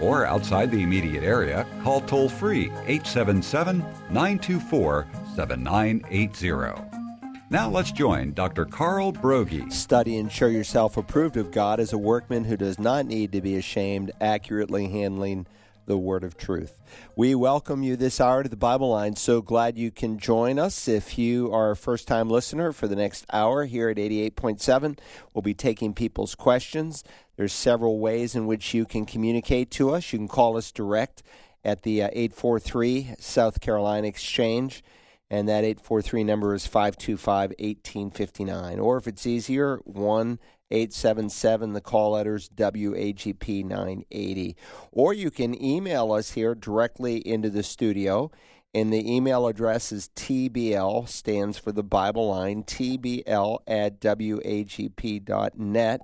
or outside the immediate area, call toll free 877 924 7980. Now let's join Dr. Carl Broggi. Study and show yourself approved of God as a workman who does not need to be ashamed, accurately handling the word of truth. We welcome you this hour to the Bible Line. So glad you can join us. If you are a first time listener for the next hour here at 88.7, we'll be taking people's questions. There's several ways in which you can communicate to us. You can call us direct at the uh, 843 South Carolina Exchange and that 843 number is 525 1859. Or if it's easier, 1 877, the call letters WAGP 980. Or you can email us here directly into the studio. And the email address is TBL, stands for the Bible line, TBL at WAGP.net.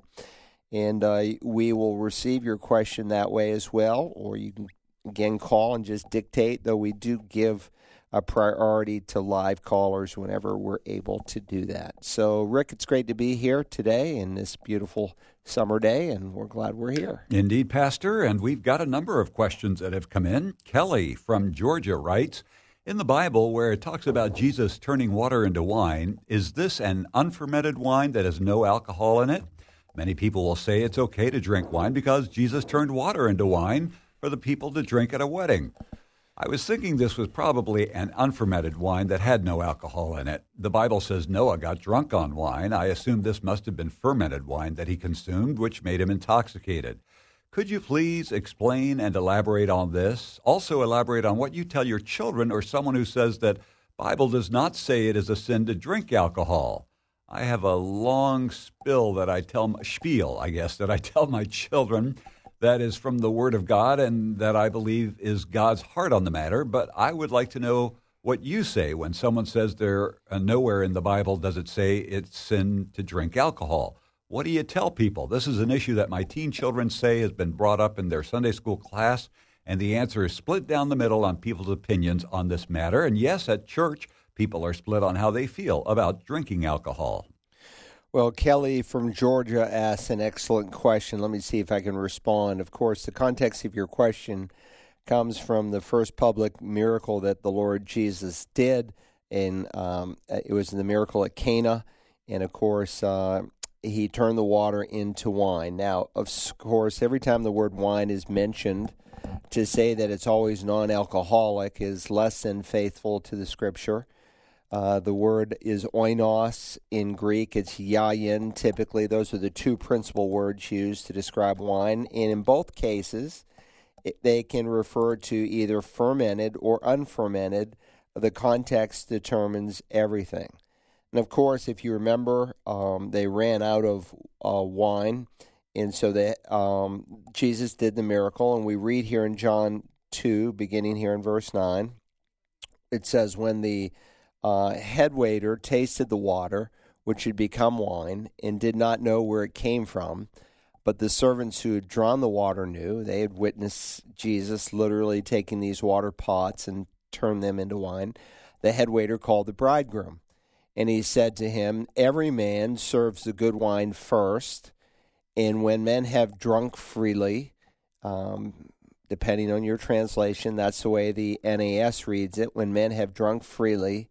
And uh, we will receive your question that way as well. Or you can, again, call and just dictate, though we do give a priority to live callers whenever we're able to do that. So, Rick, it's great to be here today in this beautiful summer day, and we're glad we're here. Indeed, Pastor, and we've got a number of questions that have come in. Kelly from Georgia writes In the Bible, where it talks about Jesus turning water into wine, is this an unfermented wine that has no alcohol in it? Many people will say it's okay to drink wine because Jesus turned water into wine for the people to drink at a wedding. I was thinking this was probably an unfermented wine that had no alcohol in it. The Bible says Noah got drunk on wine. I assume this must have been fermented wine that he consumed, which made him intoxicated. Could you please explain and elaborate on this? Also, elaborate on what you tell your children or someone who says that Bible does not say it is a sin to drink alcohol. I have a long spill that I tell spiel, I guess, that I tell my children that is from the Word of God and that I believe is God's heart on the matter. But I would like to know what you say when someone says there uh, nowhere in the Bible does it say it's sin to drink alcohol. What do you tell people? This is an issue that my teen children say has been brought up in their Sunday school class, and the answer is split down the middle on people's opinions on this matter. And yes, at church, people are split on how they feel about drinking alcohol. Well, Kelly from Georgia asked an excellent question. Let me see if I can respond. Of course, the context of your question comes from the first public miracle that the Lord Jesus did, and um, it was the miracle at Cana, and of course, uh, he turned the water into wine. Now, of course, every time the word wine is mentioned, to say that it's always non-alcoholic is less than faithful to the Scripture. Uh, the word is oinos in Greek. It's yayin. Typically, those are the two principal words used to describe wine. And in both cases, it, they can refer to either fermented or unfermented. The context determines everything. And of course, if you remember, um, they ran out of uh, wine. And so they, um, Jesus did the miracle. And we read here in John 2, beginning here in verse 9, it says, When the uh, head waiter tasted the water, which had become wine, and did not know where it came from. But the servants who had drawn the water knew. They had witnessed Jesus literally taking these water pots and turn them into wine. The head waiter called the bridegroom, and he said to him, Every man serves the good wine first, and when men have drunk freely, um, depending on your translation, that's the way the NAS reads it, when men have drunk freely,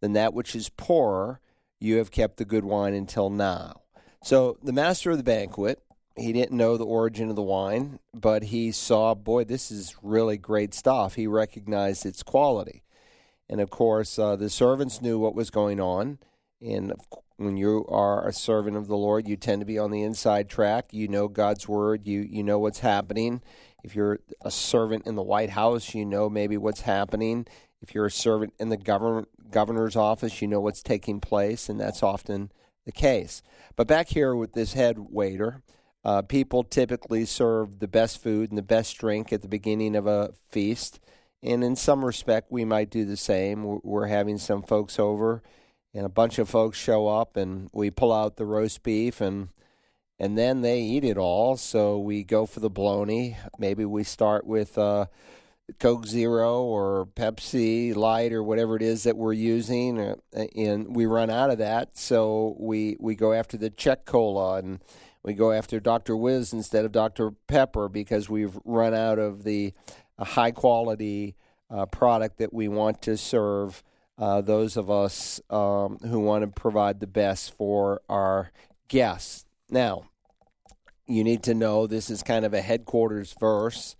than that which is poorer, you have kept the good wine until now. So the master of the banquet, he didn't know the origin of the wine, but he saw, boy, this is really great stuff. He recognized its quality. And of course, uh, the servants knew what was going on. And when you are a servant of the Lord, you tend to be on the inside track. You know God's word, you, you know what's happening. If you're a servant in the White House, you know maybe what's happening. If you're a servant in the government governor's office, you know what's taking place, and that's often the case. But back here with this head waiter, Uh, people typically serve the best food and the best drink at the beginning of a feast. And in some respect, we might do the same. We're, having some folks over, and a bunch of folks show up, and we pull out the roast beef, and and then they eat it all. So we go for the bologna. Maybe we start with uh, Coke Zero or Pepsi Light or whatever it is that we're using, uh, and we run out of that. So we we go after the Chek Cola and we go after Dr. Wiz instead of Dr. Pepper because we've run out of the uh, high quality uh, product that we want to serve uh, those of us um, who want to provide the best for our guests. Now, you need to know this is kind of a headquarters verse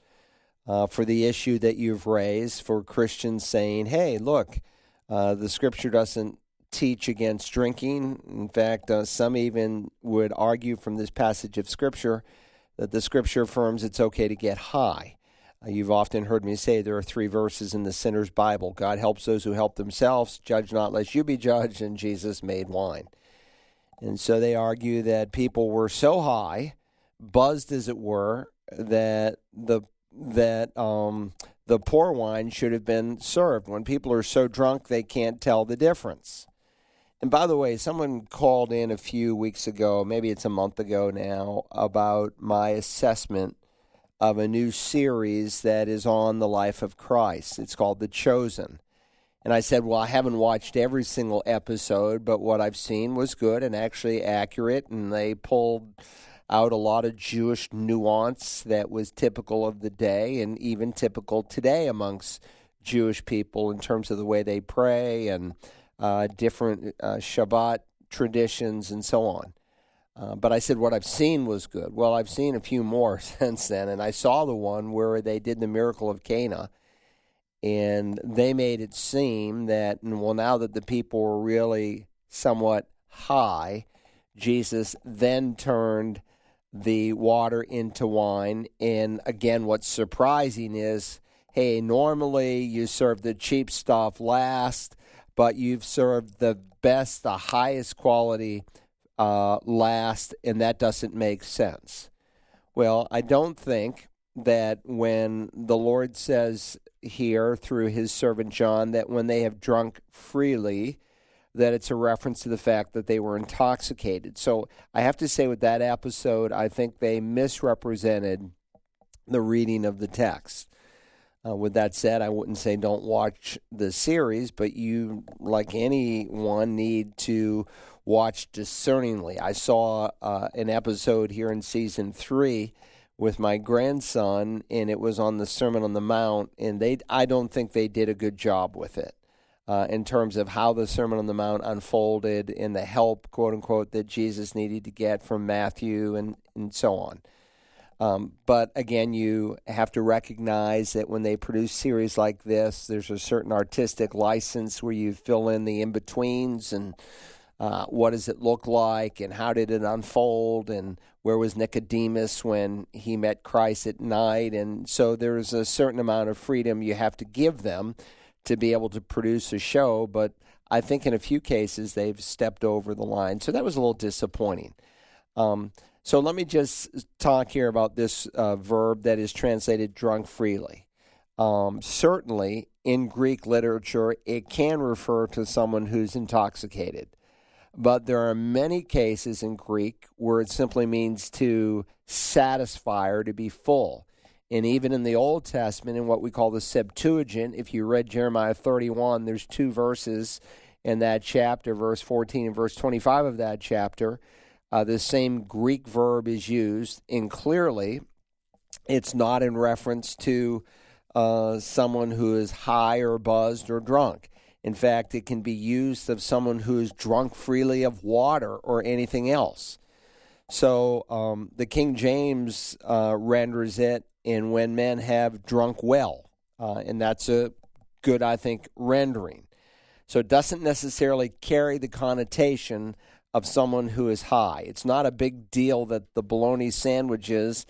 uh, for the issue that you've raised for Christians saying, hey, look, uh, the scripture doesn't teach against drinking. In fact, uh, some even would argue from this passage of scripture that the scripture affirms it's okay to get high. Uh, you've often heard me say there are three verses in the sinner's Bible God helps those who help themselves, judge not lest you be judged, and Jesus made wine. And so they argue that people were so high, buzzed as it were, that the that um, the poor wine should have been served. When people are so drunk, they can't tell the difference. And by the way, someone called in a few weeks ago, maybe it's a month ago now, about my assessment of a new series that is on the life of Christ. It's called The Chosen. And I said, Well, I haven't watched every single episode, but what I've seen was good and actually accurate. And they pulled out a lot of Jewish nuance that was typical of the day and even typical today amongst Jewish people in terms of the way they pray and uh, different uh, Shabbat traditions and so on. Uh, but I said what I've seen was good. Well, I've seen a few more since then, and I saw the one where they did the miracle of Cana, and they made it seem that well, now that the people were really somewhat high, Jesus then turned the water into wine. And again, what's surprising is hey, normally you serve the cheap stuff last, but you've served the best, the highest quality uh, last, and that doesn't make sense. Well, I don't think that when the Lord says here through his servant John that when they have drunk freely, that it's a reference to the fact that they were intoxicated. So I have to say, with that episode, I think they misrepresented the reading of the text. Uh, with that said, I wouldn't say don't watch the series, but you, like anyone, need to watch discerningly. I saw uh, an episode here in season three with my grandson, and it was on the Sermon on the Mount, and they I don't think they did a good job with it uh, in terms of how the Sermon on the Mount unfolded and the help, quote unquote, that Jesus needed to get from Matthew and, and so on. Um, but again, you have to recognize that when they produce series like this, there's a certain artistic license where you fill in the in betweens and uh, what does it look like and how did it unfold and where was Nicodemus when he met Christ at night. And so there's a certain amount of freedom you have to give them to be able to produce a show, but I think in a few cases they've stepped over the line. So that was a little disappointing. Um, so let me just talk here about this uh, verb that is translated drunk freely. Um, certainly, in Greek literature, it can refer to someone who's intoxicated. But there are many cases in Greek where it simply means to satisfy or to be full. And even in the Old Testament, in what we call the Septuagint, if you read Jeremiah 31, there's two verses in that chapter, verse 14 and verse 25 of that chapter. Uh, the same Greek verb is used, and clearly it's not in reference to uh, someone who is high or buzzed or drunk. In fact, it can be used of someone who is drunk freely of water or anything else. So um, the King James uh, renders it in when men have drunk well, uh, and that's a good, I think, rendering. So it doesn't necessarily carry the connotation of someone who is high. It's not a big deal that the bologna sandwiches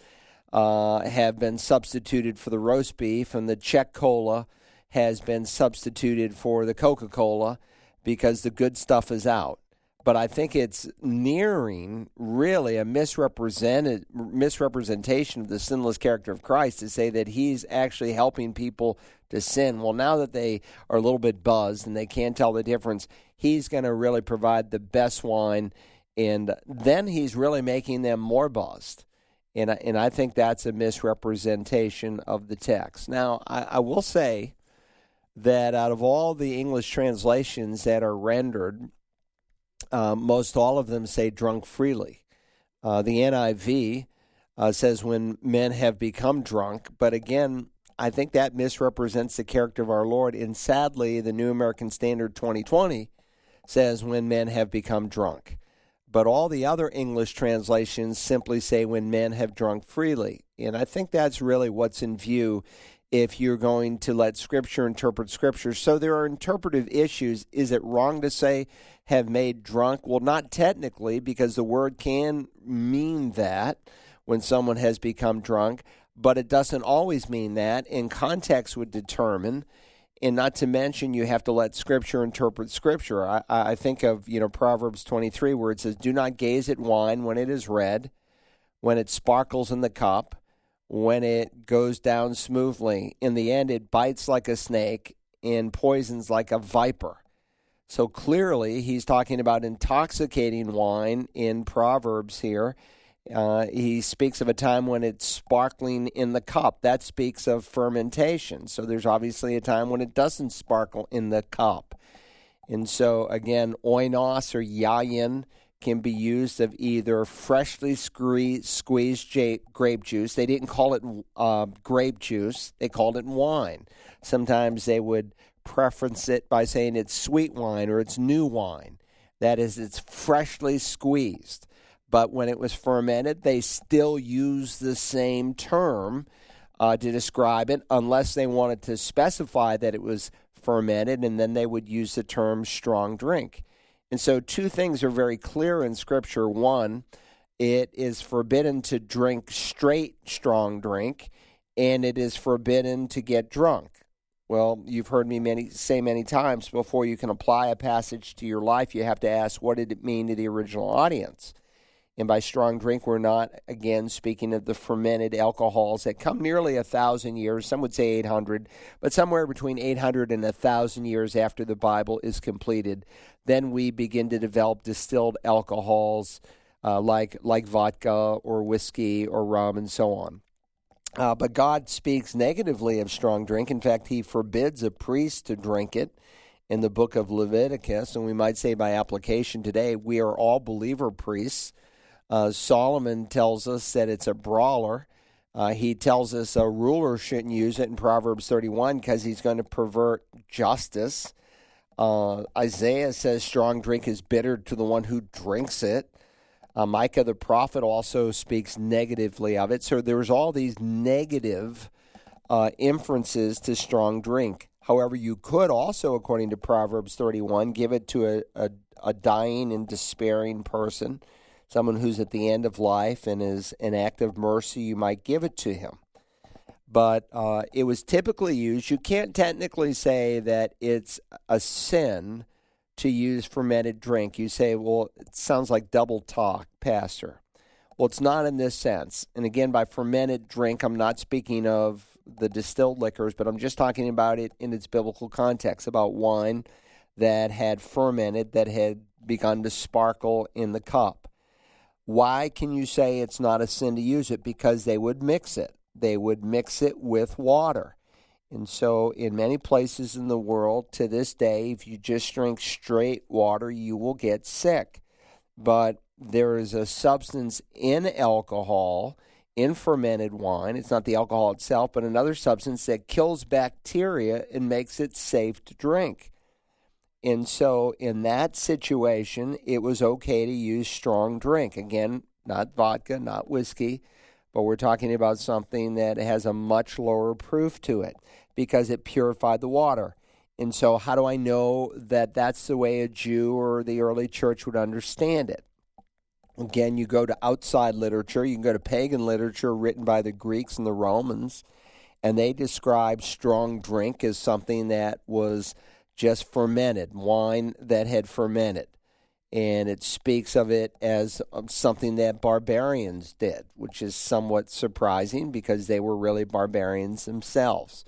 uh, have been substituted for the roast beef and the Chek cola has been substituted for the Coca Cola because the good stuff is out. But I think it's nearing really a misrepresented misrepresentation of the sinless character of Christ to say that he's actually helping people to sin. Well, now that they are a little bit buzzed and they can't tell the difference, he's going to really provide the best wine, and then he's really making them more buzzed. And I, and I think that's a misrepresentation of the text. Now, I, I will say that out of all the English translations that are rendered, uh, most all of them say drunk freely. Uh, the NIV uh, says when men have become drunk, but again, I think that misrepresents the character of our Lord. And sadly, the New American Standard 2020 says when men have become drunk. But all the other English translations simply say when men have drunk freely. And I think that's really what's in view if you're going to let Scripture interpret Scripture. So there are interpretive issues. Is it wrong to say have made drunk? Well, not technically, because the word can mean that when someone has become drunk, but it doesn't always mean that. And context would determine. And not to mention, you have to let Scripture interpret Scripture. I, I think of you know Proverbs 23, where it says, "Do not gaze at wine when it is red, when it sparkles in the cup." When it goes down smoothly. In the end, it bites like a snake and poisons like a viper. So clearly, he's talking about intoxicating wine in Proverbs here. Uh, he speaks of a time when it's sparkling in the cup. That speaks of fermentation. So there's obviously a time when it doesn't sparkle in the cup. And so, again, oinos or yayin can be used of either freshly squeezed grape juice. They didn't call it uh, grape juice, they called it wine. Sometimes they would preference it by saying it's sweet wine or it's new wine. That is, it's freshly squeezed. But when it was fermented, they still use the same term uh, to describe it, unless they wanted to specify that it was fermented, and then they would use the term strong drink. And so, two things are very clear in Scripture. One, it is forbidden to drink straight strong drink, and it is forbidden to get drunk. Well, you've heard me many say many times before you can apply a passage to your life, you have to ask what did it mean to the original audience? And by strong drink, we're not, again, speaking of the fermented alcohols that come nearly a thousand years. Some would say 800, but somewhere between 800 and a thousand years after the Bible is completed. Then we begin to develop distilled alcohols uh, like, like vodka or whiskey or rum and so on. Uh, but God speaks negatively of strong drink. In fact, He forbids a priest to drink it in the book of Leviticus. And we might say by application today, we are all believer priests uh, Solomon tells us that it's a brawler. Uh, he tells us a ruler shouldn't use it in Proverbs 31 because he's going to pervert justice. Uh, Isaiah says strong drink is bitter to the one who drinks it. Uh, Micah the prophet also speaks negatively of it. So there's all these negative uh, inferences to strong drink. However, you could also, according to Proverbs 31, give it to a, a, a dying and despairing person someone who's at the end of life and is an act of mercy, you might give it to him. But uh, it was typically used. You can't technically say that it's a sin to use fermented drink. You say, well, it sounds like double talk, Pastor. Well, it's not in this sense. And again, by fermented drink, I'm not speaking of the distilled liquors, but I'm just talking about it in its biblical context about wine that had fermented, that had begun to sparkle in the cup. Why can you say it's not a sin to use it? Because they would mix it. They would mix it with water. And so, in many places in the world to this day, if you just drink straight water, you will get sick. But there is a substance in alcohol, in fermented wine. It's not the alcohol itself, but another substance that kills bacteria and makes it safe to drink. And so, in that situation, it was okay to use strong drink. Again, not vodka, not whiskey, but we're talking about something that has a much lower proof to it because it purified the water. And so, how do I know that that's the way a Jew or the early church would understand it? Again, you go to outside literature, you can go to pagan literature written by the Greeks and the Romans, and they describe strong drink as something that was just fermented, wine that had fermented. and it speaks of it as um, something that barbarians did, which is somewhat surprising because they were really barbarians themselves.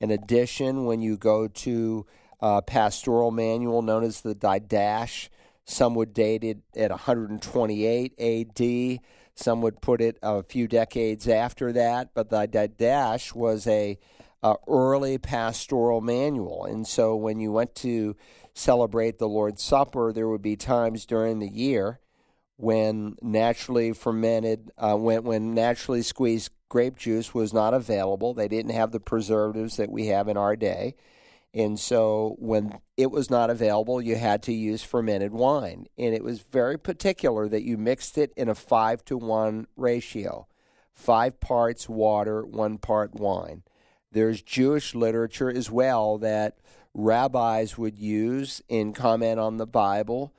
In addition, when you go to a pastoral manual known as the Didache, some would date it at 128 AD. Some would put it a few decades after that, but the Didache was a, a early pastoral manual, and so when you went to celebrate the Lord's Supper, there would be times during the year when naturally fermented, uh, when, when naturally squeezed grape juice was not available. They didn't have the preservatives that we have in our day. And so when it was not available, you had to use fermented wine. And it was very particular that you mixed it in a five to one ratio five parts water, one part wine. There's Jewish literature as well that rabbis would use in comment on the Bible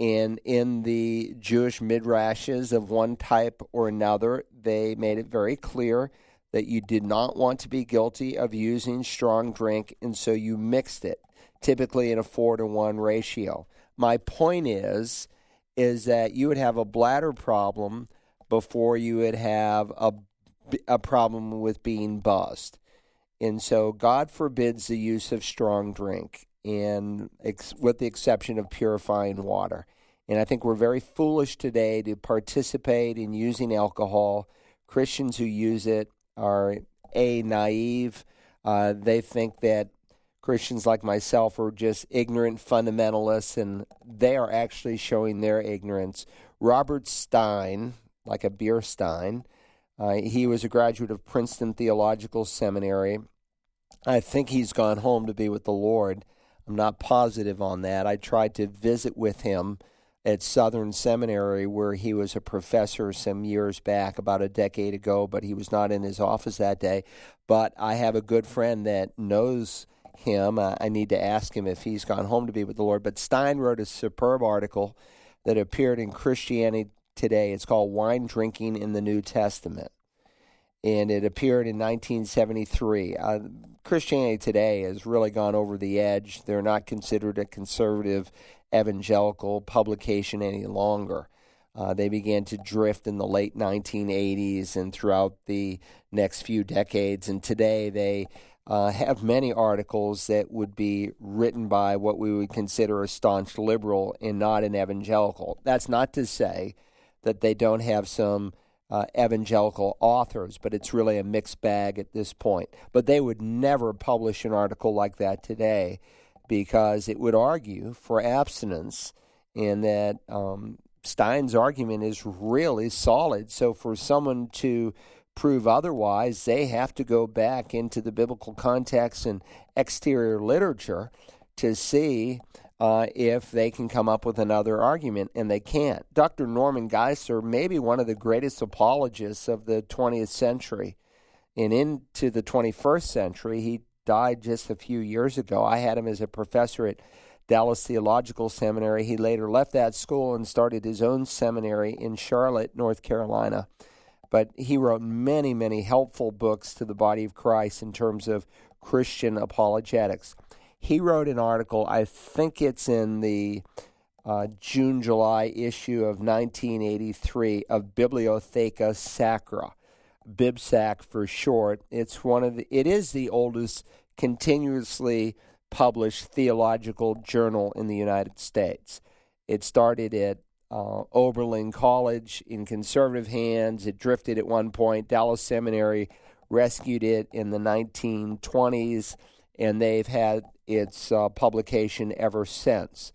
and in the Jewish midrashes of one type or another, they made it very clear that you did not want to be guilty of using strong drink, and so you mixed it, typically in a four to one ratio. My point is, is that you would have a bladder problem before you would have a, a problem with being buzzed. And so God forbids the use of strong drink, and ex- with the exception of purifying water. And I think we're very foolish today to participate in using alcohol. Christians who use it are a naive. Uh, they think that Christians like myself are just ignorant fundamentalists, and they are actually showing their ignorance. Robert Stein, like a beer stein, uh, he was a graduate of Princeton Theological Seminary. I think he's gone home to be with the Lord. I'm not positive on that. I tried to visit with him at Southern Seminary, where he was a professor some years back, about a decade ago, but he was not in his office that day. But I have a good friend that knows him. Uh, I need to ask him if he's gone home to be with the Lord. But Stein wrote a superb article that appeared in Christianity Today. It's called Wine Drinking in the New Testament. And it appeared in 1973. Uh, Christianity Today has really gone over the edge. They're not considered a conservative evangelical publication any longer. Uh, they began to drift in the late 1980s and throughout the next few decades. And today they uh, have many articles that would be written by what we would consider a staunch liberal and not an evangelical. That's not to say that they don't have some uh, evangelical authors, but it's really a mixed bag at this point. But they would never publish an article like that today because it would argue for abstinence, and that um, Stein's argument is really solid. So for someone to prove otherwise, they have to go back into the biblical context and exterior literature to see uh, if they can come up with another argument, and they can't. Dr. Norman Geisler may be one of the greatest apologists of the 20th century. And into the 21st century, he died just a few years ago. I had him as a professor at Dallas Theological Seminary. He later left that school and started his own seminary in Charlotte, North Carolina. But he wrote many, many helpful books to the body of Christ in terms of Christian apologetics. He wrote an article, I think it's in the uh, June July issue of 1983 of Bibliotheca Sacra, BibSac for short. It's one of the, it is the oldest continuously published theological journal in the United States. It started at uh, Oberlin College in conservative hands. It drifted at one point. Dallas Seminary rescued it in the 1920s, and they've had its uh, publication ever since.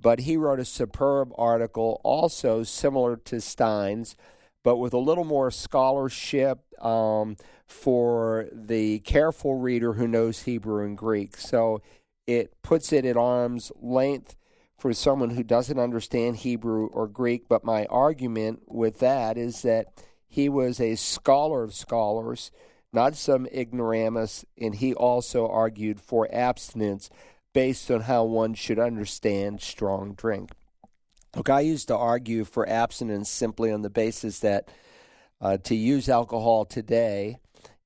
But he wrote a superb article, also similar to Stein's, but with a little more scholarship um, for the careful reader who knows Hebrew and Greek. So it puts it at arm's length for someone who doesn't understand Hebrew or Greek. But my argument with that is that he was a scholar of scholars not some ignoramus, and he also argued for abstinence based on how one should understand strong drink. Look, I used to argue for abstinence simply on the basis that uh, to use alcohol today,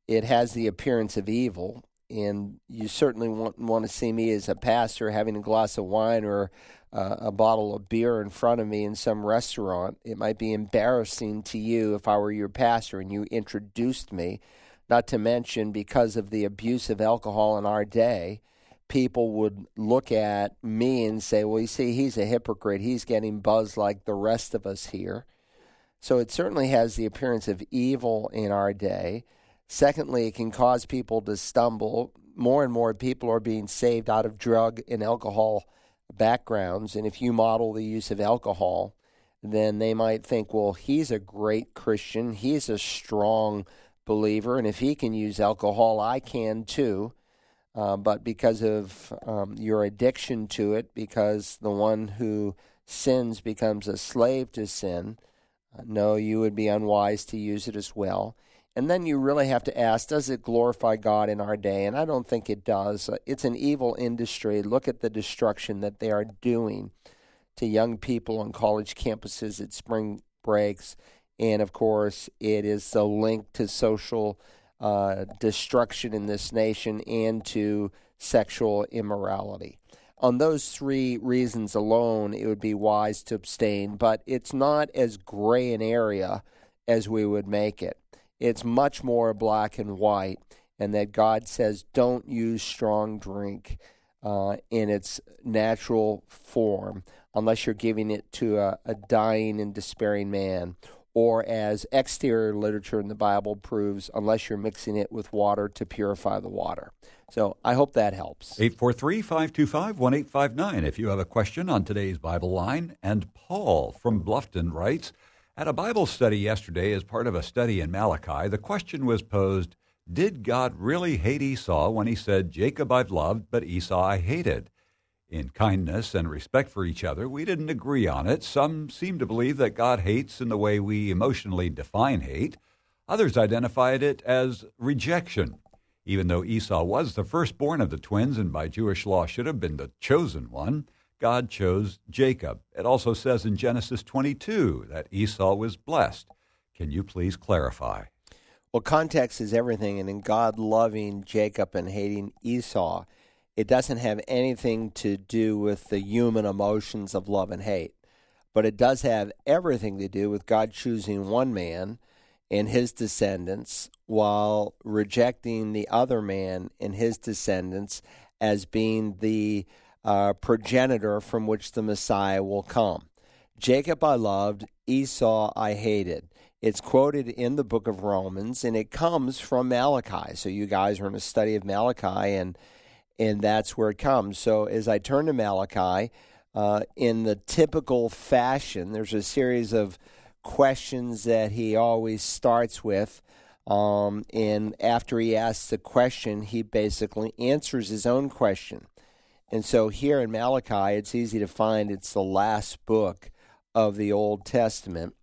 it has the appearance of evil, and you certainly wouldn't want to see me as a pastor having a glass of wine or uh, a bottle of beer in front of me in some restaurant, it might be embarrassing to you if I were your pastor and you introduced me. Not to mention, because of the abuse of alcohol in our day, people would look at me and say, Well, you see, he's a hypocrite. He's getting buzzed like the rest of us here. So it certainly has the appearance of evil in our day. Secondly, it can cause people to stumble. More and more people are being saved out of drug and alcohol backgrounds. And if you model the use of alcohol, then they might think, well, he's a great Christian. He's a strong believer. And if he can use alcohol, I can too. Uh, but because of um, your addiction to it, because the one who sins becomes a slave to sin, uh, no, you would be unwise to use it as well. And then you really have to ask, does it glorify God in our day? And I don't think it does. Uh, it's an evil industry. Look at the destruction that they are doing to young people on college campuses at spring breaks. And of course, it is a link to social uh, destruction in this nation and to sexual immorality. On those three reasons alone, it would be wise to abstain, but it's not as gray an area as we would make it. It's much more black and white, and that God says don't use strong drink uh, in its natural form unless you're giving it to a, a dying and despairing man, or as exterior literature in the Bible proves, unless you're mixing it with water to purify the water. So I hope that helps. 843 525 1859 if you have a question on today's Bible line. And Paul from Bluffton writes, at a Bible study yesterday, as part of a study in Malachi, the question was posed Did God really hate Esau when he said, Jacob I've loved, but Esau I hated? In kindness and respect for each other, we didn't agree on it. Some seem to believe that God hates in the way we emotionally define hate. Others identified it as rejection. Even though Esau was the firstborn of the twins and by Jewish law should have been the chosen one, God chose Jacob. It also says in Genesis 22 that Esau was blessed. Can you please clarify? Well, context is everything, and in God loving Jacob and hating Esau, it doesn't have anything to do with the human emotions of love and hate. But it does have everything to do with God choosing one man and his descendants while rejecting the other man and his descendants as being the uh, progenitor from which the Messiah will come. Jacob I loved, Esau I hated. It's quoted in the book of Romans, and it comes from Malachi. So you guys are in a study of Malachi, and and that's where it comes. So as I turn to Malachi, uh, in the typical fashion, there's a series of questions that he always starts with. Um, and after he asks the question, he basically answers his own question. And so here in Malachi, it's easy to find it's the last book of the Old Testament.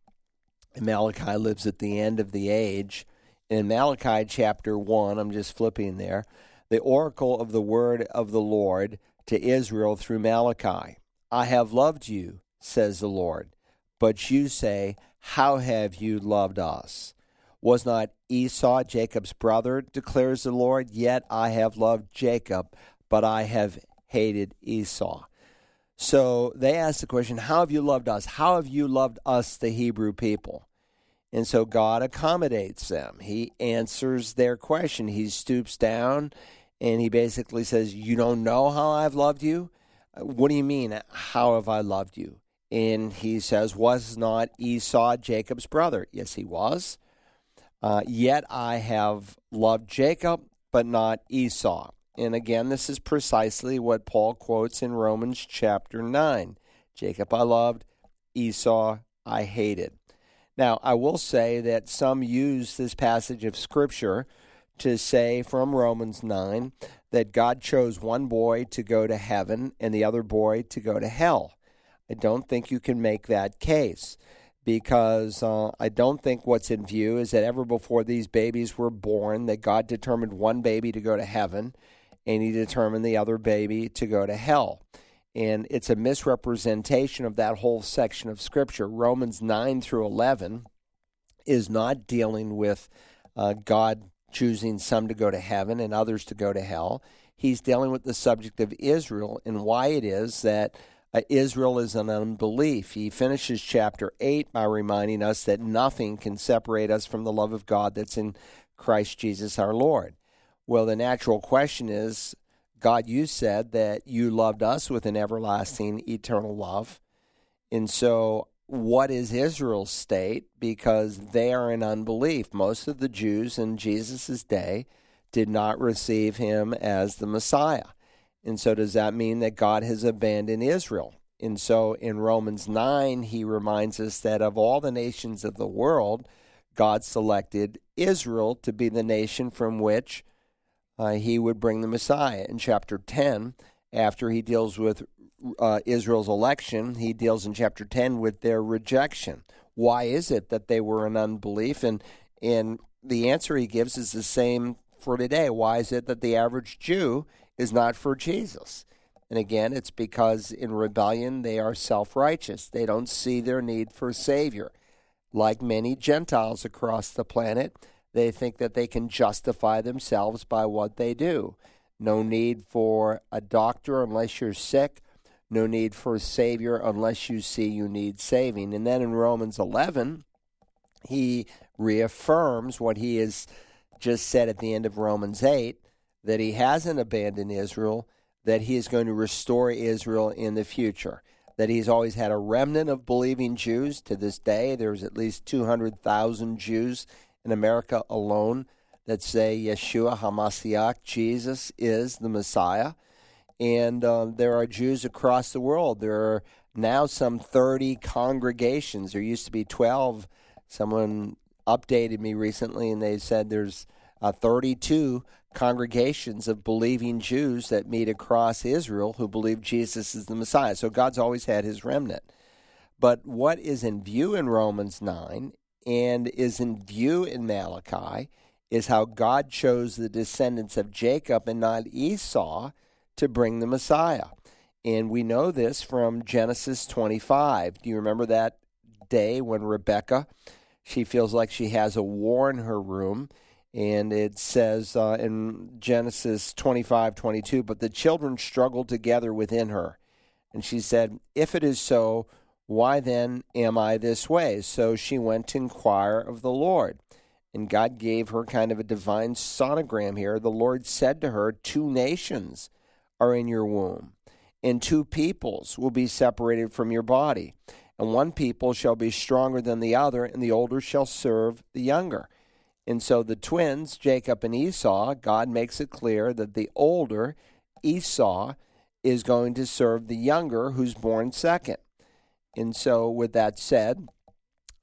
And Malachi lives at the end of the age. In Malachi chapter 1, I'm just flipping there, the oracle of the word of the Lord to Israel through Malachi. I have loved you, says the Lord. But you say, How have you loved us? Was not Esau Jacob's brother, declares the Lord? Yet I have loved Jacob, but I have hated Esau. So they ask the question, How have you loved us? How have you loved us, the Hebrew people? And so God accommodates them. He answers their question. He stoops down and he basically says, You don't know how I've loved you? What do you mean, how have I loved you? And he says, Was not Esau Jacob's brother? Yes, he was. Uh, yet I have loved Jacob, but not Esau. And again, this is precisely what Paul quotes in Romans chapter 9 Jacob I loved, Esau I hated. Now, I will say that some use this passage of Scripture to say from Romans 9 that God chose one boy to go to heaven and the other boy to go to hell. I don't think you can make that case because uh, I don't think what's in view is that ever before these babies were born, that God determined one baby to go to heaven and he determined the other baby to go to hell. And it's a misrepresentation of that whole section of Scripture. Romans 9 through 11 is not dealing with uh, God choosing some to go to heaven and others to go to hell. He's dealing with the subject of Israel and why it is that uh, Israel is an unbelief. He finishes chapter 8 by reminding us that nothing can separate us from the love of God that's in Christ Jesus our Lord. Well, the natural question is God, you said that you loved us with an everlasting, eternal love. And so, what is Israel's state? Because they are in unbelief. Most of the Jews in Jesus' day did not receive him as the Messiah. And so, does that mean that God has abandoned Israel? And so, in Romans 9, he reminds us that of all the nations of the world, God selected Israel to be the nation from which uh, he would bring the Messiah. In chapter 10, after he deals with uh, Israel's election, he deals in chapter 10 with their rejection. Why is it that they were in unbelief? And, and the answer he gives is the same for today. Why is it that the average Jew is not for Jesus. And again, it's because in rebellion they are self righteous. They don't see their need for a Savior. Like many Gentiles across the planet, they think that they can justify themselves by what they do. No need for a doctor unless you're sick. No need for a Savior unless you see you need saving. And then in Romans 11, he reaffirms what he has just said at the end of Romans 8 that he hasn't abandoned Israel, that he is going to restore Israel in the future, that he's always had a remnant of believing Jews to this day. There's at least 200,000 Jews in America alone that say Yeshua HaMashiach, Jesus is the Messiah. And uh, there are Jews across the world. There are now some 30 congregations. There used to be 12. Someone updated me recently and they said there's uh, 32 congregations of believing Jews that meet across Israel who believe Jesus is the Messiah. So God's always had his remnant. But what is in view in Romans 9 and is in view in Malachi is how God chose the descendants of Jacob and not Esau to bring the Messiah. And we know this from Genesis 25. Do you remember that day when Rebecca, she feels like she has a war in her room and it says uh, in Genesis 25 22, but the children struggled together within her. And she said, If it is so, why then am I this way? So she went to inquire of the Lord. And God gave her kind of a divine sonogram here. The Lord said to her, Two nations are in your womb, and two peoples will be separated from your body. And one people shall be stronger than the other, and the older shall serve the younger. And so the twins, Jacob and Esau, God makes it clear that the older, Esau, is going to serve the younger who's born second. And so, with that said,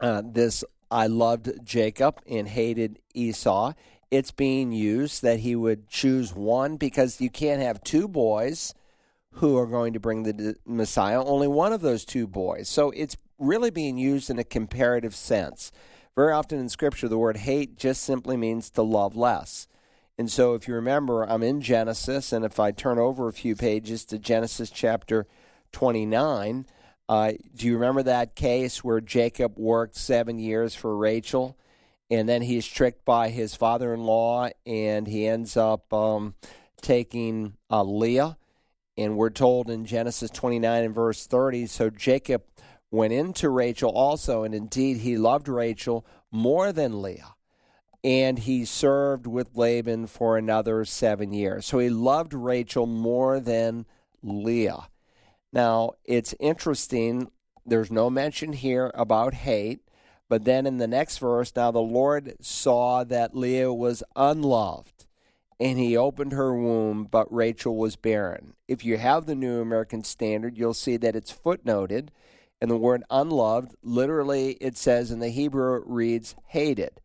uh, this I loved Jacob and hated Esau. It's being used that he would choose one because you can't have two boys who are going to bring the Messiah, only one of those two boys. So it's really being used in a comparative sense. Very often in Scripture, the word hate just simply means to love less. And so, if you remember, I'm in Genesis, and if I turn over a few pages to Genesis chapter 29, uh, do you remember that case where Jacob worked seven years for Rachel? And then he's tricked by his father in law, and he ends up um, taking uh, Leah. And we're told in Genesis 29 and verse 30 so Jacob went into Rachel also, and indeed he loved Rachel more than Leah. And he served with Laban for another seven years. So he loved Rachel more than Leah. Now, it's interesting, there's no mention here about hate, but then in the next verse, now the Lord saw that Leah was unloved, and he opened her womb, but Rachel was barren. If you have the New American Standard, you'll see that it's footnoted and the word unloved, literally, it says in the Hebrew, reads hated.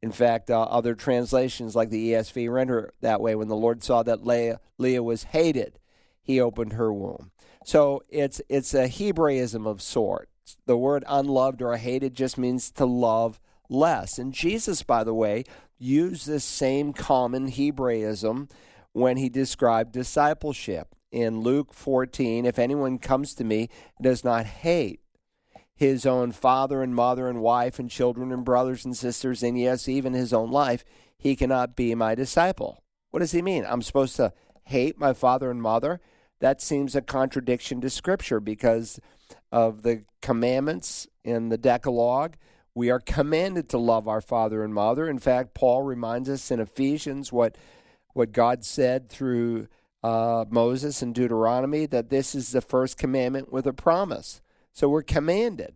In fact, uh, other translations like the ESV render that way. When the Lord saw that Leah, Leah was hated, he opened her womb. So it's it's a Hebraism of sorts. The word unloved or hated just means to love less. And Jesus, by the way, used this same common Hebraism when he described discipleship in Luke 14 if anyone comes to me does not hate his own father and mother and wife and children and brothers and sisters, and yes, even his own life, he cannot be my disciple. What does he mean? I'm supposed to hate my father and mother? that seems a contradiction to Scripture because of the commandments in the Decalogue. We are commanded to love our father and mother. In fact, Paul reminds us in Ephesians what what God said through uh, Moses in Deuteronomy that this is the first commandment with a promise. So we're commanded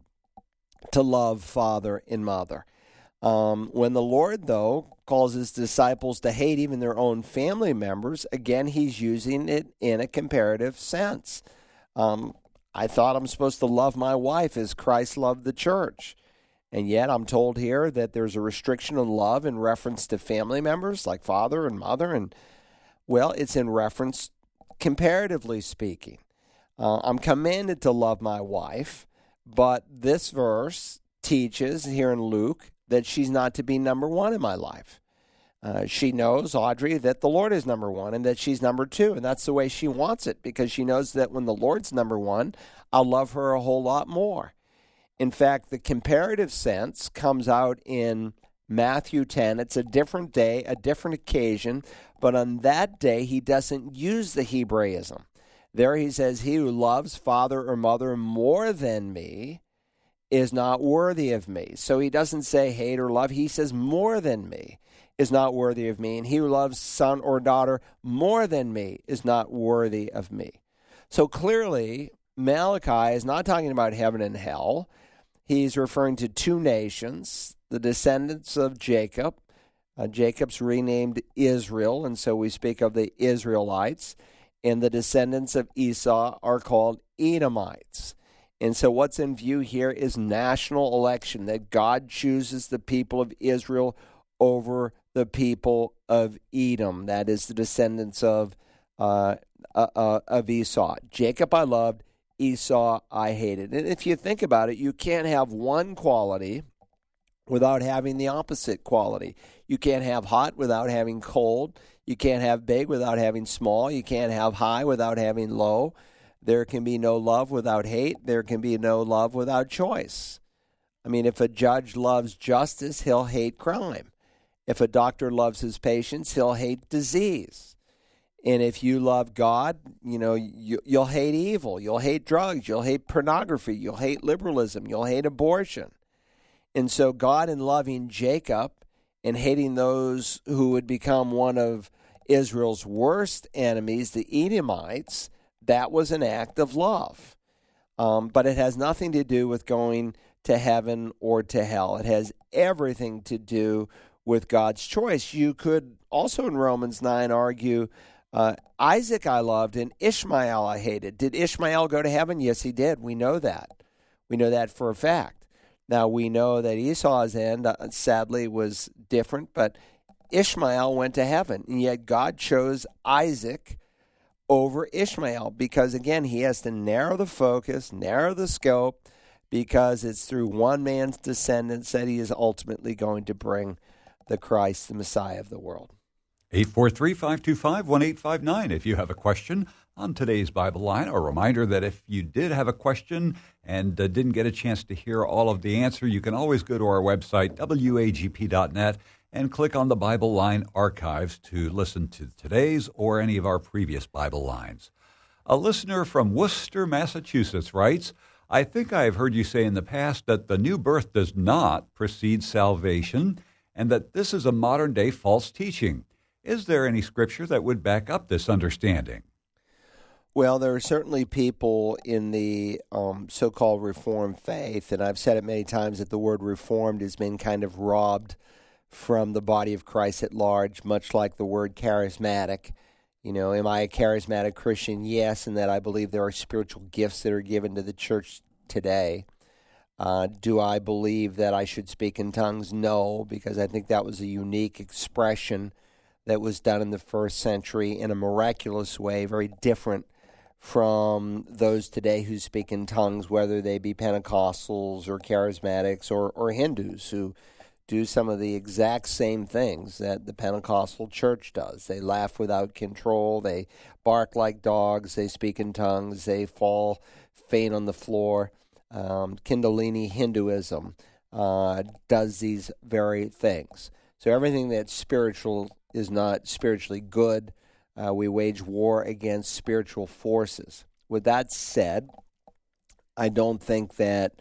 to love father and mother. Um, when the Lord, though, calls his disciples to hate even their own family members, again, he's using it in a comparative sense. Um, I thought I'm supposed to love my wife as Christ loved the church. And yet I'm told here that there's a restriction on love in reference to family members like father and mother. And, well, it's in reference, comparatively speaking. Uh, I'm commanded to love my wife, but this verse teaches here in Luke that she's not to be number one in my life. Uh, she knows, Audrey, that the Lord is number one and that she's number two. And that's the way she wants it because she knows that when the Lord's number one, I'll love her a whole lot more. In fact, the comparative sense comes out in Matthew 10. It's a different day, a different occasion, but on that day, he doesn't use the Hebraism. There he says, He who loves father or mother more than me is not worthy of me. So he doesn't say hate or love, he says more than me is not worthy of me. And he who loves son or daughter more than me is not worthy of me. So clearly, Malachi is not talking about heaven and hell. He's referring to two nations, the descendants of Jacob. Uh, Jacob's renamed Israel, and so we speak of the Israelites. And the descendants of Esau are called Edomites. And so, what's in view here is national election that God chooses the people of Israel over the people of Edom. That is the descendants of uh, uh, uh, of Esau. Jacob I loved, Esau I hated. And if you think about it, you can't have one quality without having the opposite quality. You can't have hot without having cold. You can't have big without having small. You can't have high without having low. There can be no love without hate. There can be no love without choice. I mean, if a judge loves justice, he'll hate crime. If a doctor loves his patients, he'll hate disease. And if you love God, you know, you, will hate evil. You'll hate drugs. You'll hate pornography. You'll hate liberalism. You'll hate abortion. And so, God, in loving Jacob and hating those who would become one of Israel's worst enemies, the Edomites, that was an act of love. Um, but it has nothing to do with going to heaven or to hell. It has everything to do with God's choice. You could also in Romans 9 argue uh, Isaac I loved and Ishmael I hated. Did Ishmael go to heaven? Yes, he did. We know that. We know that for a fact. Now, we know that Esau's end, uh, sadly, was different, but Ishmael went to heaven, and yet God chose Isaac over Ishmael because, again, he has to narrow the focus, narrow the scope, because it's through one man's descendants that he is ultimately going to bring the Christ, the Messiah of the world. 843 525 1859 if you have a question on today's Bible line. A reminder that if you did have a question and uh, didn't get a chance to hear all of the answer, you can always go to our website, wagp.net, and click on the Bible Line archives to listen to today's or any of our previous Bible lines. A listener from Worcester, Massachusetts writes, I think I have heard you say in the past that the new birth does not precede salvation and that this is a modern day false teaching. Is there any scripture that would back up this understanding? Well, there are certainly people in the um, so called Reformed faith, and I've said it many times that the word Reformed has been kind of robbed from the body of Christ at large, much like the word charismatic. You know, am I a charismatic Christian? Yes, and that I believe there are spiritual gifts that are given to the church today. Uh, do I believe that I should speak in tongues? No, because I think that was a unique expression that was done in the first century in a miraculous way, very different from those today who speak in tongues, whether they be Pentecostals or charismatics or, or Hindus who do some of the exact same things that the Pentecostal church does. They laugh without control, they bark like dogs, they speak in tongues, they fall faint on the floor. Um, Kundalini Hinduism uh, does these very things. So everything that's spiritual is not spiritually good. Uh, we wage war against spiritual forces. With that said, I don't think that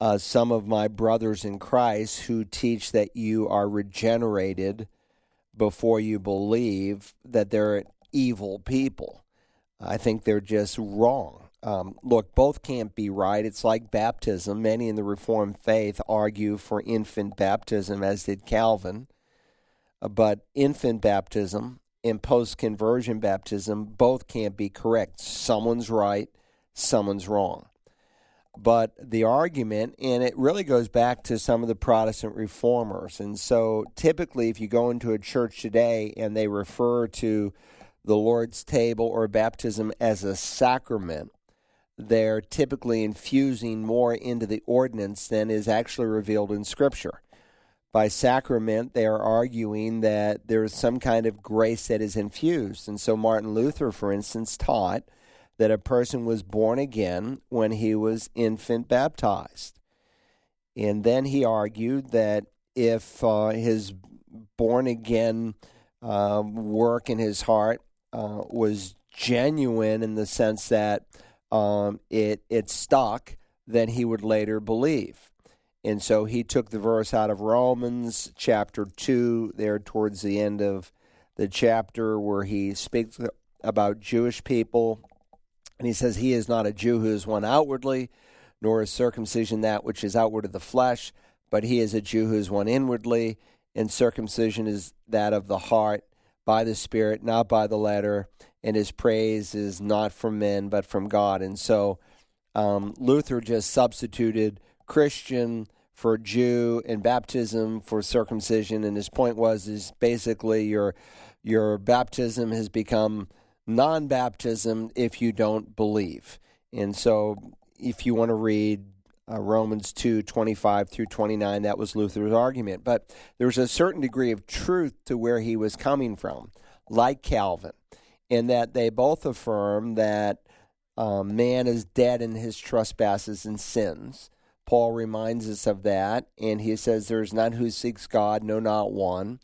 uh, some of my brothers in Christ who teach that you are regenerated before you believe that they're evil people. I think they're just wrong. Um, look, both can't be right. It's like baptism. Many in the Reformed faith argue for infant baptism, as did Calvin. Uh, but infant baptism and post conversion baptism both can't be correct. Someone's right, someone's wrong. But the argument, and it really goes back to some of the Protestant reformers. And so typically, if you go into a church today and they refer to the Lord's table or baptism as a sacrament, they're typically infusing more into the ordinance than is actually revealed in Scripture. By sacrament, they are arguing that there is some kind of grace that is infused. And so Martin Luther, for instance, taught that a person was born again when he was infant baptized. And then he argued that if uh, his born again uh, work in his heart uh, was genuine in the sense that um, it it stuck, then he would later believe. And so he took the verse out of Romans chapter two, there towards the end of the chapter, where he speaks about Jewish people and he says, He is not a Jew who is one outwardly, nor is circumcision that which is outward of the flesh, but he is a Jew who is one inwardly, and circumcision is that of the heart, by the Spirit, not by the letter, and his praise is not from men, but from God. And so um, Luther just substituted Christian for Jew and baptism for circumcision, and his point was is basically your your baptism has become non baptism if you don't believe. And so, if you want to read uh, Romans 2 25 through 29, that was Luther's argument. But there was a certain degree of truth to where he was coming from, like Calvin, in that they both affirm that um, man is dead in his trespasses and sins. Paul reminds us of that, and he says, There is none who seeks God, no, not one.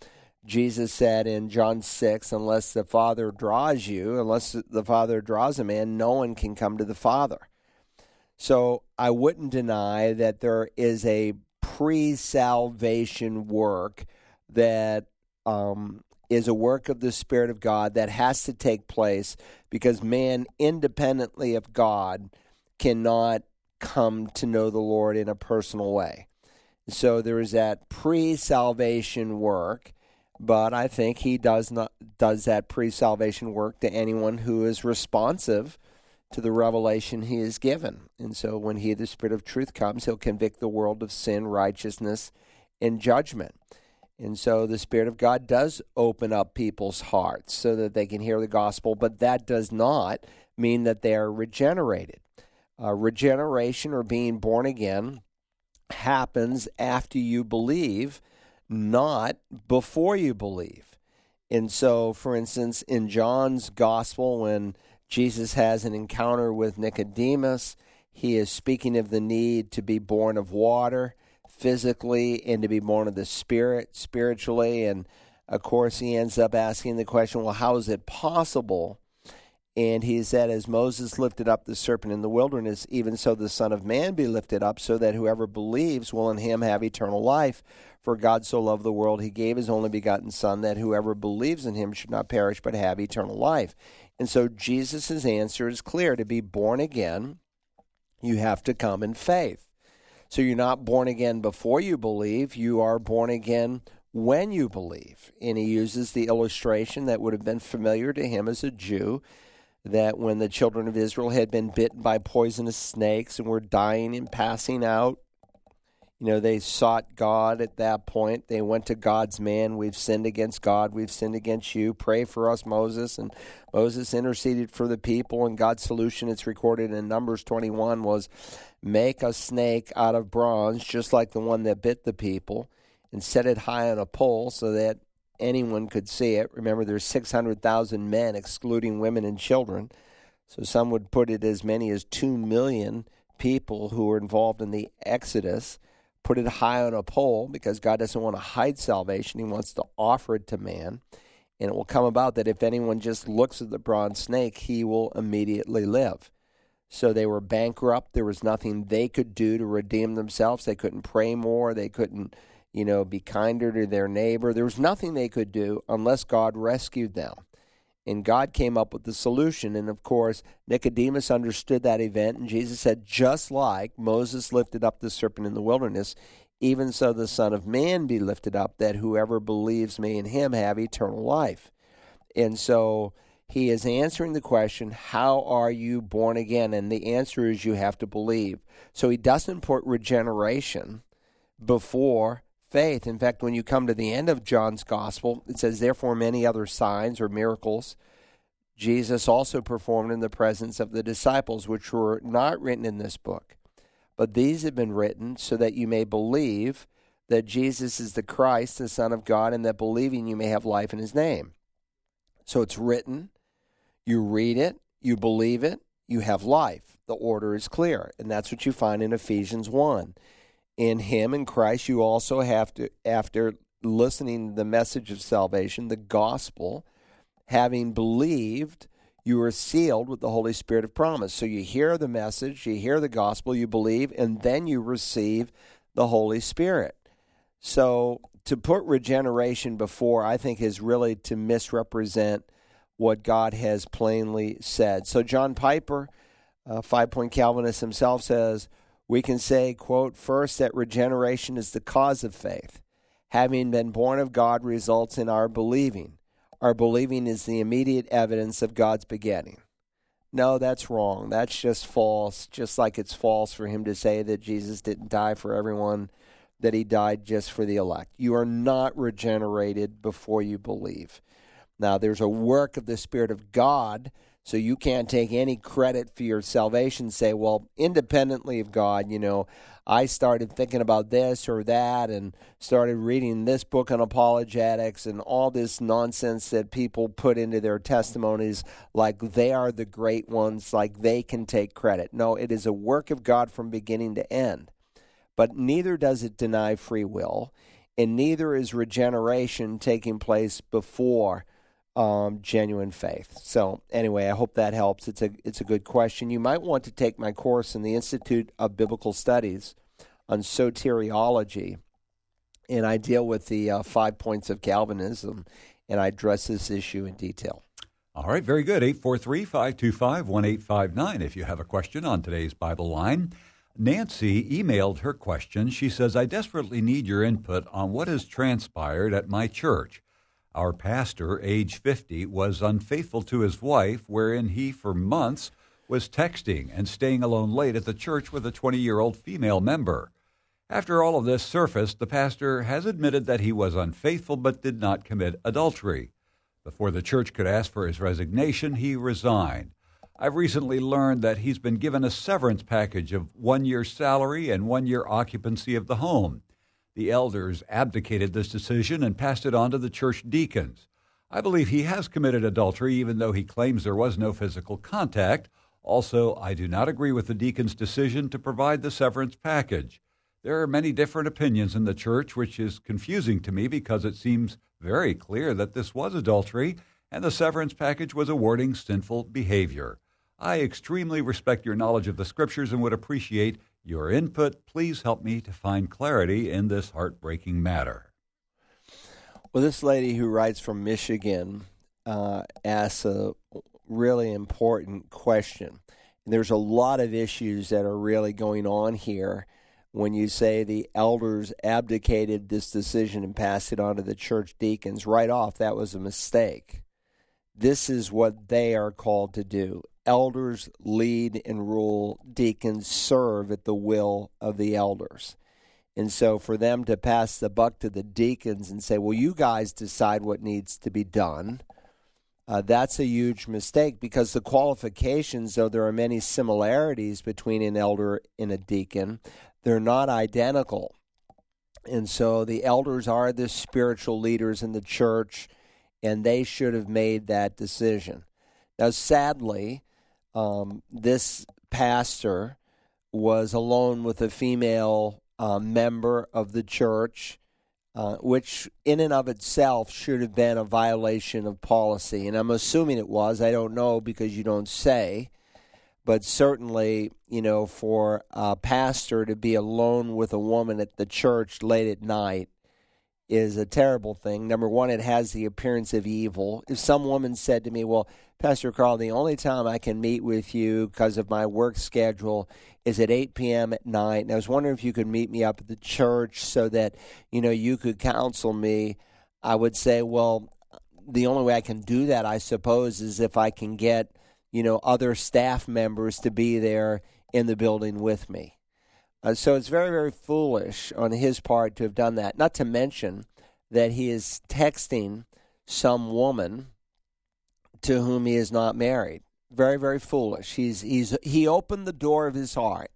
Jesus said in John 6, unless the Father draws you, unless the Father draws a man, no one can come to the Father. So I wouldn't deny that there is a pre salvation work that um, is a work of the Spirit of God that has to take place because man, independently of God, cannot come to know the Lord in a personal way. So there is that pre salvation work but I think he does not does that pre-salvation work to anyone who is responsive to the revelation he is given. And so when he the spirit of truth comes, he'll convict the world of sin, righteousness, and judgment. And so the Spirit of God does open up people's hearts so that they can hear the gospel, but that does not mean that they are regenerated. Uh, regeneration or being born again happens after you believe not before you believe. And so, for instance, in John's gospel, when Jesus has an encounter with Nicodemus, he is speaking of the need to be born of water physically and to be born of the Spirit spiritually. And of course, he ends up asking the question well, how is it possible? And he said, As Moses lifted up the serpent in the wilderness, even so the Son of Man be lifted up, so that whoever believes will in him have eternal life. For God so loved the world, he gave his only begotten Son, that whoever believes in him should not perish, but have eternal life. And so Jesus' answer is clear to be born again, you have to come in faith. So you're not born again before you believe, you are born again when you believe. And he uses the illustration that would have been familiar to him as a Jew that when the children of Israel had been bitten by poisonous snakes and were dying and passing out, you know, they sought God at that point. They went to God's man. We've sinned against God. We've sinned against you. Pray for us, Moses. And Moses interceded for the people. And God's solution, it's recorded in Numbers 21, was make a snake out of bronze, just like the one that bit the people, and set it high on a pole so that anyone could see it. Remember, there's 600,000 men, excluding women and children. So some would put it as many as 2 million people who were involved in the Exodus put it high on a pole because God doesn't want to hide salvation. He wants to offer it to man. And it will come about that if anyone just looks at the bronze snake, he will immediately live. So they were bankrupt. There was nothing they could do to redeem themselves. They couldn't pray more. They couldn't, you know, be kinder to their neighbor. There was nothing they could do unless God rescued them. And God came up with the solution. And of course, Nicodemus understood that event. And Jesus said, just like Moses lifted up the serpent in the wilderness, even so the Son of Man be lifted up, that whoever believes me in him have eternal life. And so he is answering the question, How are you born again? And the answer is, You have to believe. So he doesn't put regeneration before faith. In fact, when you come to the end of John's gospel, it says, Therefore, many other signs or miracles Jesus also performed in the presence of the disciples, which were not written in this book. But these have been written so that you may believe that Jesus is the Christ, the Son of God, and that believing you may have life in his name. So it's written you read it, you believe it, you have life. The order is clear. And that's what you find in Ephesians 1. In Him, in Christ, you also have to, after listening to the message of salvation, the gospel, having believed, you are sealed with the Holy Spirit of promise. So you hear the message, you hear the gospel, you believe, and then you receive the Holy Spirit. So to put regeneration before, I think, is really to misrepresent what God has plainly said. So John Piper, five point Calvinist himself, says we can say, quote, first that regeneration is the cause of faith. Having been born of God results in our believing. Our believing is the immediate evidence of God's begetting. No, that's wrong. That's just false. Just like it's false for him to say that Jesus didn't die for everyone, that he died just for the elect. You are not regenerated before you believe. Now, there's a work of the Spirit of God, so you can't take any credit for your salvation. Say, well, independently of God, you know, I started thinking about this or that and started reading this book on apologetics and all this nonsense that people put into their testimonies like they are the great ones, like they can take credit. No, it is a work of God from beginning to end. But neither does it deny free will, and neither is regeneration taking place before um, genuine faith. So anyway, I hope that helps. It's a it's a good question. You might want to take my course in the Institute of Biblical Studies on soteriology, and I deal with the uh, five points of Calvinism, and I address this issue in detail. All right, very good. 843 525 1859 if you have a question on today's Bible line. Nancy emailed her question. She says, I desperately need your input on what has transpired at my church. Our pastor, age 50, was unfaithful to his wife, wherein he, for months, was texting and staying alone late at the church with a 20 year old female member. After all of this surfaced, the pastor has admitted that he was unfaithful but did not commit adultery. Before the church could ask for his resignation, he resigned. I've recently learned that he's been given a severance package of one year's salary and one year occupancy of the home. The elders abdicated this decision and passed it on to the church deacons. I believe he has committed adultery, even though he claims there was no physical contact. Also, I do not agree with the deacon's decision to provide the severance package. There are many different opinions in the church, which is confusing to me because it seems very clear that this was adultery and the severance package was awarding sinful behavior. I extremely respect your knowledge of the scriptures and would appreciate your input. Please help me to find clarity in this heartbreaking matter. Well, this lady who writes from Michigan uh, asks a really important question. And there's a lot of issues that are really going on here when you say the elders abdicated this decision and passed it on to the church deacons. Right off, that was a mistake. This is what they are called to do elders lead and rule, deacons serve at the will of the elders. And so for them to pass the buck to the deacons and say, well, you guys decide what needs to be done, uh, that's a huge mistake because the qualifications, though there are many similarities between an elder and a deacon, they're not identical. And so the elders are the spiritual leaders in the church, and they should have made that decision. Now, sadly, um, this pastor was alone with a female uh, member of the church uh, which in and of itself should have been a violation of policy. And I'm assuming it was. I don't know because you don't say. But certainly, you know, for a pastor to be alone with a woman at the church late at night is a terrible thing. Number one, it has the appearance of evil. If some woman said to me, Well, Pastor Carl, the only time I can meet with you because of my work schedule is at 8 p.m. at night. And I was wondering if you could meet me up at the church so that, you know, you could counsel me. I would say, well, the only way I can do that, I suppose, is if I can get, you know, other staff members to be there in the building with me. Uh, so it's very, very foolish on his part to have done that. Not to mention that he is texting some woman to whom he is not married. Very, very foolish. He's he's he opened the door of his heart,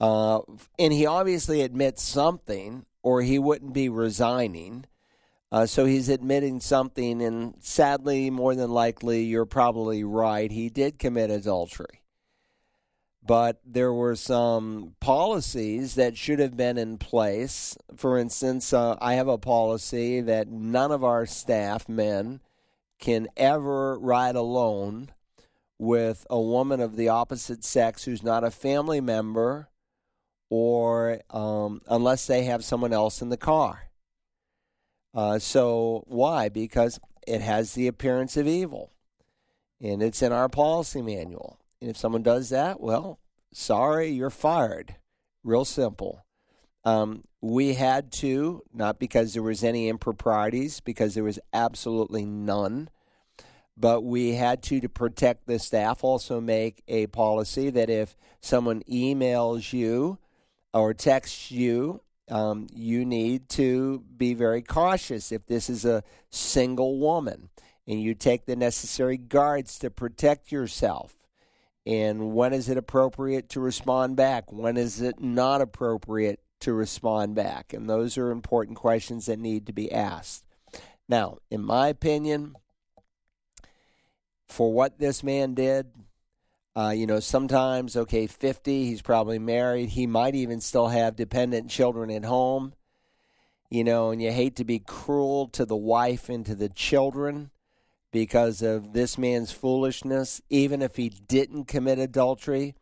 uh, and he obviously admits something, or he wouldn't be resigning. Uh, so he's admitting something, and sadly, more than likely, you're probably right. He did commit adultery. But there were some policies that should have been in place. For instance, uh, I have a policy that none of our staff men can ever ride alone with a woman of the opposite sex who's not a family member or um, unless they have someone else in the car. Uh, so, why? Because it has the appearance of evil. And it's in our policy manual. And if someone does that, well, sorry, you're fired. Real simple. Um, we had to, not because there was any improprieties, because there was absolutely none, but we had to, to protect the staff, also make a policy that if someone emails you or texts you, um, you need to be very cautious if this is a single woman and you take the necessary guards to protect yourself. And when is it appropriate to respond back? When is it not appropriate to respond back? And those are important questions that need to be asked. Now, in my opinion, for what this man did. Uh, you know, sometimes, okay, 50, he's probably married. He might even still have dependent children at home. You know, and you hate to be cruel to the wife and to the children because of this man's foolishness, even if he didn't commit adultery,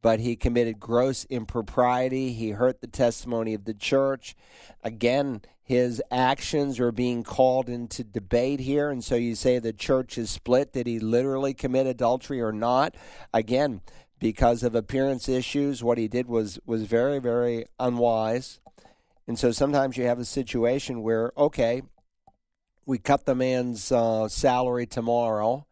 but he committed gross impropriety. He hurt the testimony of the church. Again, his actions are being called into debate here. And so you say the church is split. Did he literally commit adultery or not? Again, because of appearance issues, what he did was, was very, very unwise. And so sometimes you have a situation where, okay, we cut the man's uh, salary tomorrow.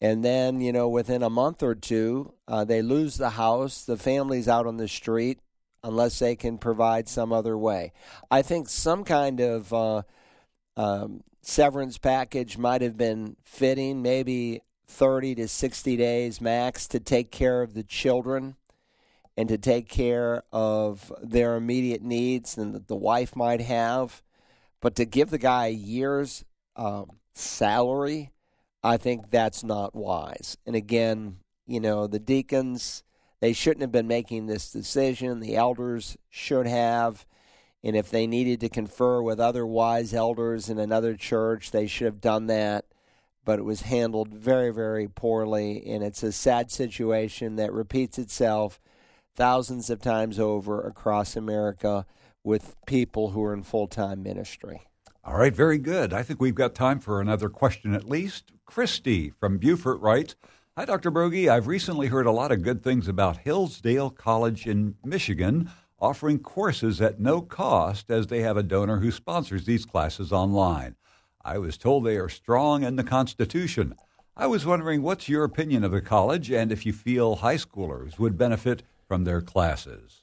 And then, you know, within a month or two, uh, they lose the house. The family's out on the street unless they can provide some other way. I think some kind of uh, um, severance package might have been fitting, maybe 30 to 60 days max to take care of the children and to take care of their immediate needs and that the wife might have. But to give the guy a year's um, salary, I think that's not wise. And again, you know, the deacons they shouldn't have been making this decision. The elders should have. And if they needed to confer with other wise elders in another church, they should have done that. But it was handled very, very poorly. And it's a sad situation that repeats itself thousands of times over across America with people who are in full time ministry. All right, very good. I think we've got time for another question at least. Christy from Beaufort writes Hi, Dr. Broggi. I've recently heard a lot of good things about Hillsdale College in Michigan offering courses at no cost as they have a donor who sponsors these classes online. I was told they are strong in the Constitution. I was wondering what's your opinion of the college and if you feel high schoolers would benefit from their classes.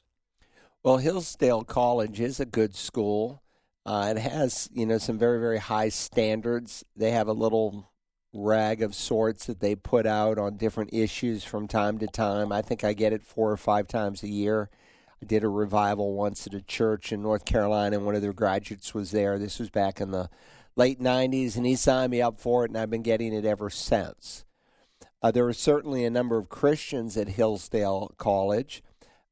Well, Hillsdale College is a good school. Uh, it has, you know, some very, very high standards. They have a little rag of sorts that they put out on different issues from time to time. I think I get it four or five times a year. I did a revival once at a church in North Carolina, and one of their graduates was there. This was back in the late 90s, and he signed me up for it, and I've been getting it ever since. Uh, there are certainly a number of Christians at Hillsdale College.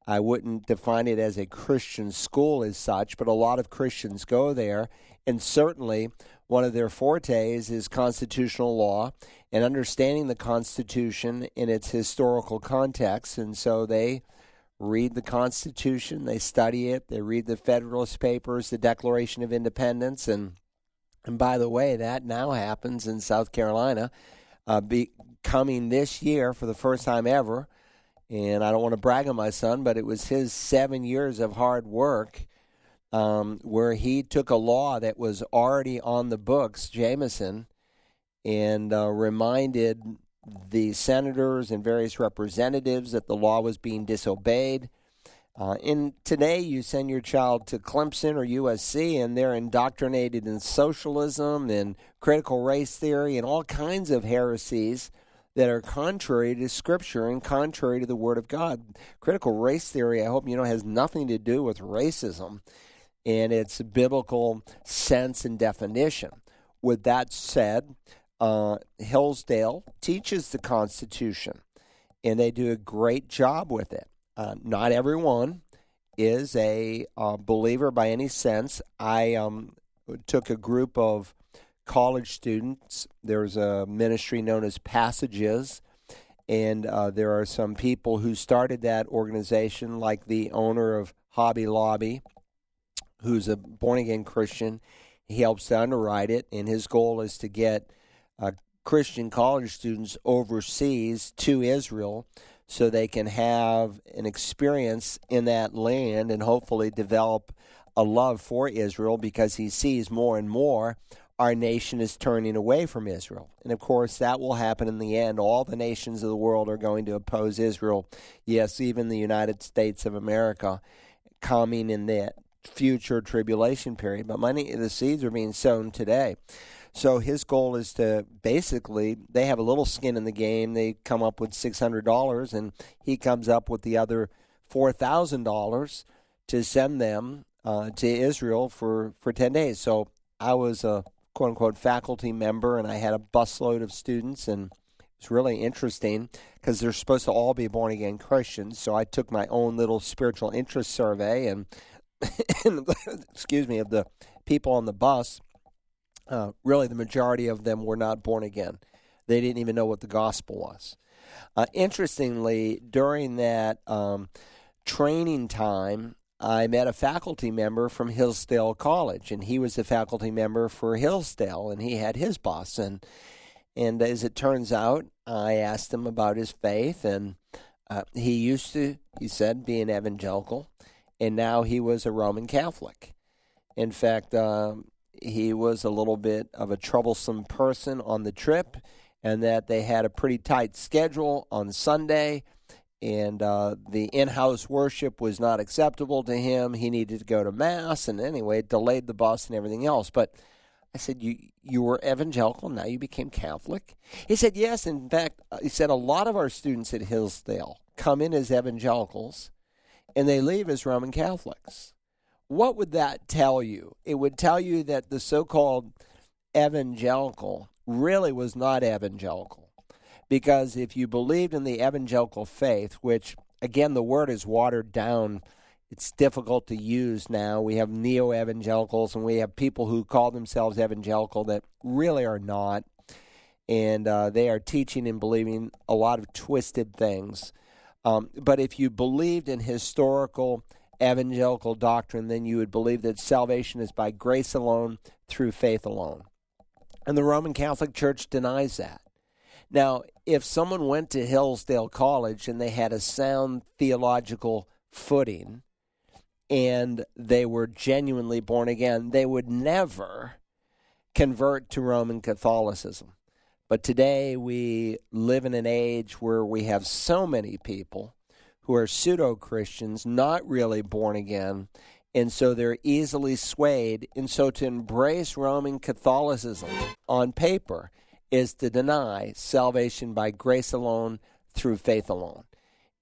I wouldn't define it as a Christian school as such, but a lot of Christians go there, and certainly one of their fortes is constitutional law and understanding the Constitution in its historical context. And so they read the Constitution, they study it, they read the Federalist Papers, the Declaration of Independence, and and by the way, that now happens in South Carolina, uh, be, coming this year for the first time ever. And I don't want to brag on my son, but it was his seven years of hard work um, where he took a law that was already on the books, Jameson, and uh, reminded the senators and various representatives that the law was being disobeyed. Uh, and today, you send your child to Clemson or USC, and they're indoctrinated in socialism and critical race theory and all kinds of heresies that are contrary to Scripture and contrary to the Word of God. Critical race theory, I hope you know, has nothing to do with racism in its biblical sense and definition. With that said, uh, Hillsdale teaches the Constitution, and they do a great job with it. Uh, not everyone is a uh, believer by any sense. I um, took a group of college students. There's a ministry known as Passages, and uh, there are some people who started that organization, like the owner of Hobby Lobby who's a born again Christian. He helps to underwrite it, and his goal is to get uh, Christian college students overseas to Israel so they can have an experience in that land and hopefully develop a love for Israel because he sees more and more our nation is turning away from Israel. And of course, that will happen in the end. All the nations of the world are going to oppose Israel. Yes, even the United States of America coming in that future tribulation period, but of the seeds are being sown today. So his goal is to basically they have a little skin in the game. They come up with six hundred dollars, and he comes up with the other four thousand dollars to send them uh, to Israel for for ten days. So I was a quote unquote faculty member, and I had a busload of students, and it's really interesting because they're supposed to all be born again Christians. So I took my own little spiritual interest survey, and excuse me, of the people on the bus, uh, really the majority of them were not born again. They didn't even know what the gospel was. Uh, interestingly, during that um, training time, I met a faculty member from Hillsdale College, and he was a faculty member for Hillsdale, and he had his boss. And and as it turns out, I asked him about his faith, and uh, he used to, he said, be an evangelical and now he was a Roman Catholic. In fact, um, he was a little bit of a troublesome person on the trip, and that they had a pretty tight schedule on Sunday, and uh, the in house worship was not acceptable to him. He needed to go to Mass, and anyway, it delayed the bus and everything else. But I said, you, you were evangelical, now you became Catholic? He said, Yes. In fact, uh, he said, a lot of our students at Hillsdale come in as evangelicals and they leave as Roman Catholics. What would that tell you? It would tell you that the so called evangelical really was not evangelical. Because if you believed in the evangelical faith, which, again, the word is watered down, it's difficult to use now. We have neo evangelicals and we have people who call themselves evangelical that really are not. And uh, they are teaching and believing a lot of twisted things. Um, but if you believed in historical evangelical doctrine, then you would believe that salvation is by grace alone, through faith alone. And the Roman Catholic Church denies that. Now, if someone went to Hillsdale College and they had a sound theological footing and they were genuinely born again, they would never convert to Roman Catholicism. But today we live in an age where we have so many people who are pseudo Christians, not really born again, and so they're easily swayed. And so to embrace Roman Catholicism on paper is to deny salvation by grace alone through faith alone.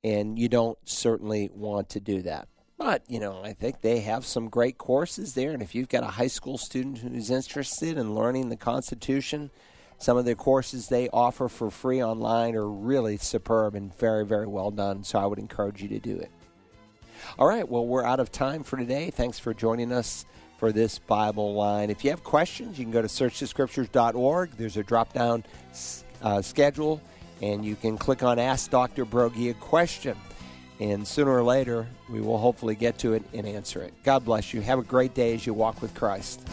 And you don't certainly want to do that. But, you know, I think they have some great courses there. And if you've got a high school student who's interested in learning the Constitution, some of the courses they offer for free online are really superb and very, very well done. So I would encourage you to do it. All right, well, we're out of time for today. Thanks for joining us for this Bible line. If you have questions, you can go to searchthescriptures.org. There's a drop down uh, schedule, and you can click on Ask Dr. Broggi a question. And sooner or later, we will hopefully get to it and answer it. God bless you. Have a great day as you walk with Christ.